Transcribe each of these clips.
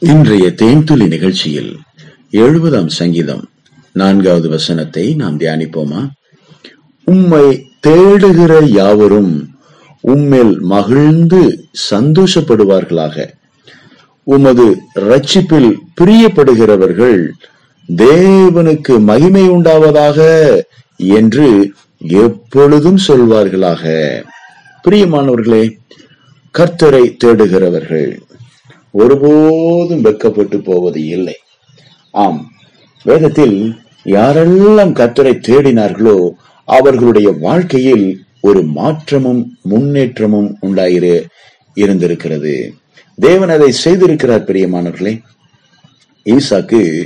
இன்றைய தேன்துளி நிகழ்ச்சியில் எழுபதாம் சங்கீதம் நான்காவது வசனத்தை நாம் தியானிப்போமா? உம்மை தேடுகிற யாவரும் உம்மில் மகிழ்ந்து சந்தோஷப்படுவார்களாக. உமது ரட்சிப்பில் பிரியப்படுகிறவர்கள் தேவனுக்கு மகிமை உண்டாவதாக என்று எப்பொழுதும் சொல்வார்களாக. பிரியமானவர்களே கர்த்தரை தேடுகிறவர்கள் ஒருபோதும் வெட்கப்பட்டு போவது இல்லை. ஆம் வேதத்தில் யாரெல்லாம் கத்தரை தேடினார்களோ அவர்களுடைய வாழ்க்கையில் ஒரு மாற்றமும் முன்னேற்றமும் உண்டாயிரு இருந்திருக்கிறது. தேவன் அதை செய்திருக்கிறார் பிரியமானவர்களே. ஈசாக்கு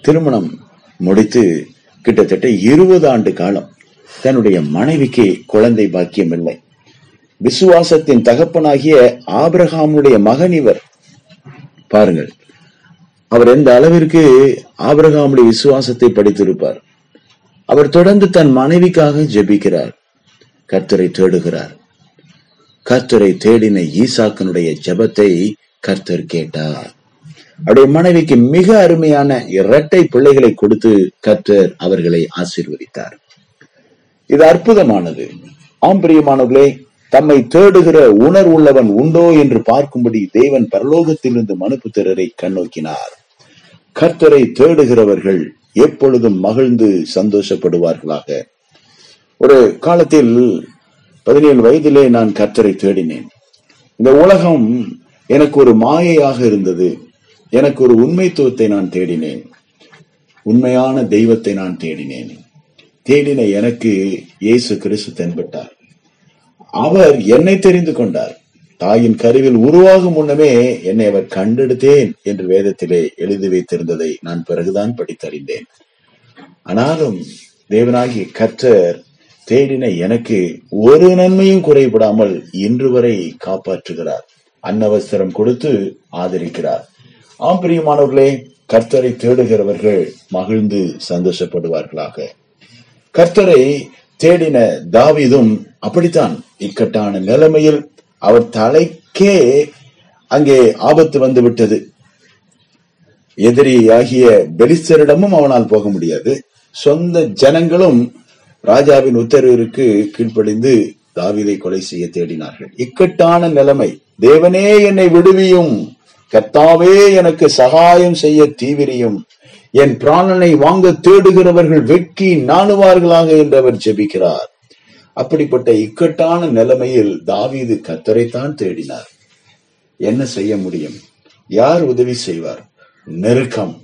திருமணம் முடித்து கிட்டத்தட்ட இருபது ஆண்டு காலம் தன்னுடைய மனைவிக்கு குழந்தை பாக்கியம் இல்லை விசுவாசத்தின் தகப்பனாகிய ஆபிரகாமுடைய மகன் இவர் பாருங்கள். அவர் எந்த அளவிற்கு ஆபிரகாமுடைய விசுவாசத்தை படித்திருப்பார். அவர் தொடர்ந்து தன் மனைவிக்காக ஜெபிக்கிறார். கர்த்தரை தேடுகிறார். கர்த்தரை தேடின ஈசாக்கனுடைய ஜெபத்தை கர்த்தர் கேட்டார். அவருடைய மனைவிக்கு மிக அருமையான இரட்டை பிள்ளைகளை கொடுத்து கர்த்தர் அவர்களை ஆசீர்வதித்தார். இது அற்புதமானது. ஆம் பிரியமானவர்களே தம்மை தேடுகிற உணர்வுள்ளவன் உண்டோ என்று பார்க்கும்படி தேவன் பரலோகத்திலிருந்து மனுப்புத்திரரை கண்ணோக்கினார். கர்த்தரை தேடுகிறவர்கள் எப்பொழுதும் மகிழ்ந்து சந்தோஷப்படுவார்களாக. ஒரு காலத்தில் பதினேழு வயதிலே நான் கர்த்தரை தேடினேன். இந்த உலகம் எனக்கு ஒரு மாயையாக இருந்தது. எனக்கு ஒரு உண்மைத்துவத்தை நான் தேடினேன். உண்மையான தெய்வத்தை நான் தேடினேன். தேடின எனக்கு இயேசு கிறிஸ்து தென்பட்டார். அவர் என்னை தெரிந்து கொண்டார். தாயின் கருவில் உருவாகும் முன்னமே என்னை அவர் கண்டெடுத்தேன் என்று வேதத்திலே எழுதி வைத்திருந்ததை நான் பிறகுதான் படித்தறிந்தேன். ஆனாலும் தேவனாகிய கர்த்தர் தேடின எனக்கு ஒரு நன்மையும் குறைபடாமல் இன்று வரை காப்பாற்றுகிறார். அன்னவஸ்திரம் கொடுத்து ஆதரிக்கிறார். ஆம் பிரியமானவர்களே கர்த்தரை தேடுகிறவர்கள் மகிழ்ந்து சந்தோஷப்படுவார்களாக. கர்த்தரை தேடின தாவிதும் அப்படித்தான். இக்கட்டான நிலைமையில் அவர் தலைக்கே அங்கே ஆபத்து வந்து விட்டது. எதிரி ஆகிய பெலிஸ்தரிடமும் அவனால் போக முடியாது. சொந்த ஜனங்களும் ராஜாவின் உத்தரவிற்கு கீழ்ப்படிந்து தாவிதை கொலை செய்ய தேடினார்கள். இக்கட்டான நிலைமை. தேவனே என்னை விடுவியும். கர்த்தாவே எனக்கு சகாயம் செய்ய தீவிரியும். என் பிராணனை வாங்க தேடுகிறவர்கள் வெட்கி நாணுவார்களாக என்று அவர் ஜெபிக்கிறார். அப்படிப்பட்ட இக்கட்டான நிலைமையில் தாவீது கத்தரைத்தான் தேடினார். என்ன செய்ய முடியும்? யார் உதவி செய்வார்? நெருக்கம்.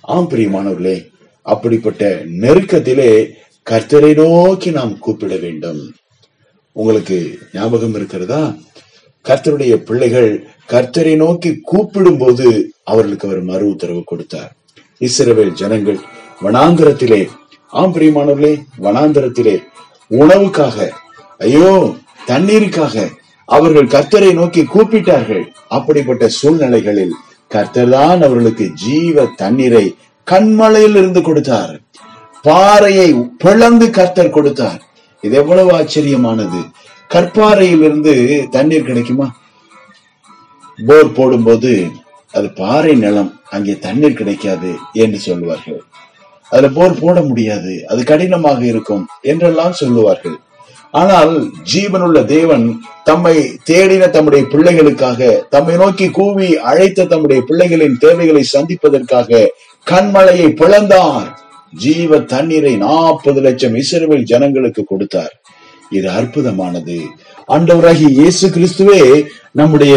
ஆம் பிரியமானவர்களே அப்படிப்பட்ட நெருக்கத்திலே கர்த்தரை நோக்கி நாம் கூப்பிட வேண்டும். உங்களுக்கு ஞாபகம் இருக்கிறதா? கர்த்தருடைய பிள்ளைகள் கர்த்தரை நோக்கி கூப்பிடும் போது அவர்களுக்கு அவர் மறு உத்தரவு கொடுத்தார். இஸ்ரவேல் ஜனங்கள் வனாந்தரத்திலே. ஆம் பிரியமானவர்களே வனாந்தரத்திலே உணவுக்காக ஐயோ தண்ணீருக்காக அவர்கள் கர்த்தரை நோக்கி கூப்பிட்டார்கள். அப்படிப்பட்ட சூழ்நிலைகளில் கர்த்தர் தான் அவர்களுக்கு ஜீவ தண்ணீரை கண்மலையில் இருந்து கொடுத்தார். பாறையை பிளந்து கர்த்தர் கொடுத்தார். இது எவ்வளவு ஆச்சரியமானது. கற்பாறையிலிருந்து தண்ணீர் கிடைக்குமா? போர் போடும்போது அது பாறை நிலம் அங்கே தண்ணீர் கிடைக்காது என்று சொல்லுவார்கள். அதுல போர் போட முடியாது அது கடினமாக இருக்கும் என்றெல்லாம் சொல்லுவார்கள். ஆனால் ஜீவனுள்ள தேவன் தம்மை தேடின தம்முடைய பிள்ளைகளுக்காக தம்மை நோக்கி கூவி அழைத்த தம்முடைய பிள்ளைகளின் தேவைகளை சந்திப்பதற்காக கண்மலையை பிளந்தார். ஜீவ தண்ணீரை நாற்பது லட்சம் இசைவில் ஜனங்களுக்கு கொடுத்தார். இது அற்புதமானது. ஆண்டவராகி இயேசு கிறிஸ்துவே நம்முடைய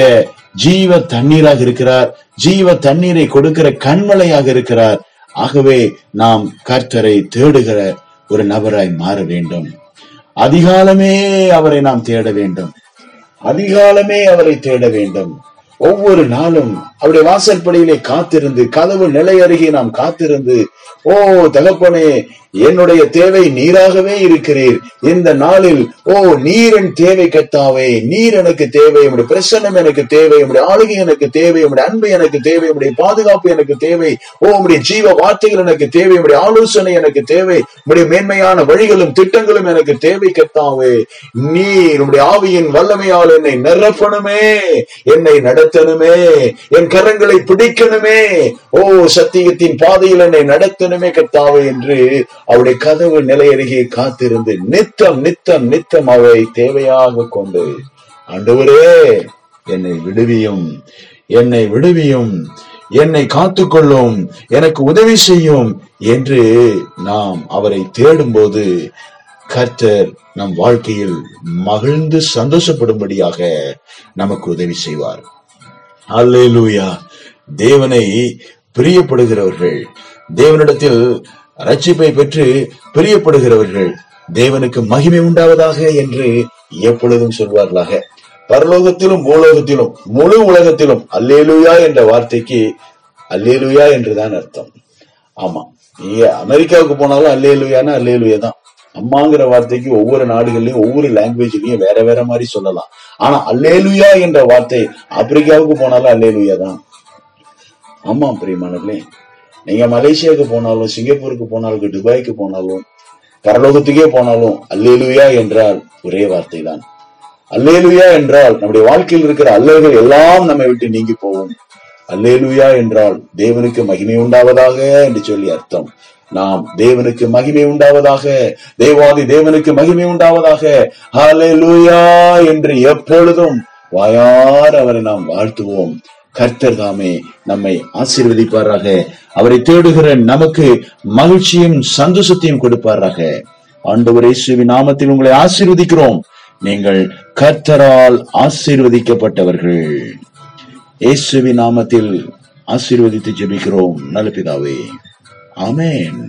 ஜீவ தண்ணீராக இருக்கிறார். ஜீவ தண்ணீரை கொடுக்கிற கண்மலையாக இருக்கிறார். ஆகவே நாம் கர்த்தரை தேடுகிற ஒரு நபராய் மாற வேண்டும். அதிகாலமே அவரை நாம் தேட வேண்டும். அதிகாலமே அவரை தேட வேண்டும். ஒவ்வொரு நாளும் அவருடைய வாசற்படியிலே காத்திருந்து கதவு நிலை அருகே நாம் காத்திருந்து ஓ தகப்பனே என்னுடைய தேவை நீராகவே இருக்கிறீர். இந்த நாளில் ஓ நீரன் தேவை கத்தாவே. நீர் எனக்கு தேவை உடைய பிரசன்னம் எனக்கு தேவை உடைய ஆளுகை எனக்கு தேவை உடைய அன்பு எனக்கு தேவை உடைய பாதுகாப்பு எனக்கு தேவை. ஓ உடைய ஜீவ வார்த்தைகள் எனக்கு தேவை உடைய ஆலோசனை எனக்கு தேவை உடைய மேன்மையான வழிகளும் திட்டங்களும் எனக்கு தேவை கத்தாவே. நீர் உடைய ஆவியின் வல்லமையால் என்னை நிரப்பணுமே என்னை நடத்தணுமே என் கரங்களை பிடிக்கணுமே. ஓ சத்தியத்தின் பாதையில் என்னை நடத்தணுமே. கத்தாவே என்று அவருடைய கதவு நிலையருகே காத்திருந்து நித்தம் நித்தம் நித்தம் அவரை தேவையாக கொண்டு ஆண்டவரே என்னை விடுவியும் என்னை விடுவியும் என்னை காத்துக்கொள்ளும் எனக்கு உதவி செய்யும் என்று நாம் அவரை தேடும்போது கர்த்தர் நம் வாழ்க்கையில் மகிழ்ந்து சந்தோஷப்படும்படியாக நமக்கு உதவி செய்வார். அல்லேலூயா தேவனை பிரியப்படுகிறவர்கள். தேவனிடத்தில் ரட்சிப்பை பெற்று பிரியப்படுகிறவர்கள். தேவனுக்கு மகிமை உண்டாவதாக என்று எப்பொழுதும் சொல்வார்களாக. பரலோகத்திலும் பூலோகத்திலும் முழு உலகத்திலும் அல்லேலுயா என்ற வார்த்தைக்கு அல்லேலுயா என்றுதான் அர்த்தம். ஆமா அமெரிக்காவுக்கு போனாலும் அல்லேலுயானா அல்லேலுயா தான் அம்மாங்கிற வார்த்தைக்கு ஒவ்வொரு நாடுகள்லயும் ஒவ்வொரு லாங்குவேஜ்லயும் வேற வேற மாதிரி சொல்லலாம். ஆனா அல்லேலுயா என்ற வார்த்தை ஆப்பிரிக்காவுக்கு போனாலும் அல்லேலுயா தான் ஆமாம் பிரியமானவர்களே. நீங்க மலேசியாவுக்கு போனாலும் சிங்கப்பூருக்கு போனாலும் துபாய்க்கு போனாலும் பரலோகத்துக்கே போனாலும் அல்லேலுயா என்றால் ஒரே வார்த்தை தான் அல்லேலுயா என்றால் நம்முடைய வாழ்க்கையில் இருக்கிற அல்லல்கள் எல்லாம் நம்மை விட்டு நீங்கி போவோம் அல்லேலுயா என்றால் தேவனுக்கு மகிமை உண்டாவதாக என்று சொல்லி அர்த்தம். நாம் தேவனுக்கு மகிமை உண்டாவதாக தேவாதி தேவனுக்கு மகிமை உண்டாவதாக ஹalleluya என்று எப்பொழுதும் வாயார் அவரை நாம் வாழ்த்துவோம். கர்த்தர் தாமே நம்மை ஆசீர்வதிப்பாராக. அவரை தேடுகிற நமக்கு மகிழ்ச்சியும் சந்தோஷத்தையும் கொடுப்பாராக. ஆண்டவர் இயேசுவின் நாமத்தில் உங்களை ஆசீர்வதிக்கிறோம். நீங்கள் கர்த்தரால் ஆசீர்வதிக்கப்பட்டவர்கள். இயேசுவின் நாமத்தில் ஆசீர்வதித்து ஜெபிக்கிறோம். நல்ல பிதாவே. ஆமேன்.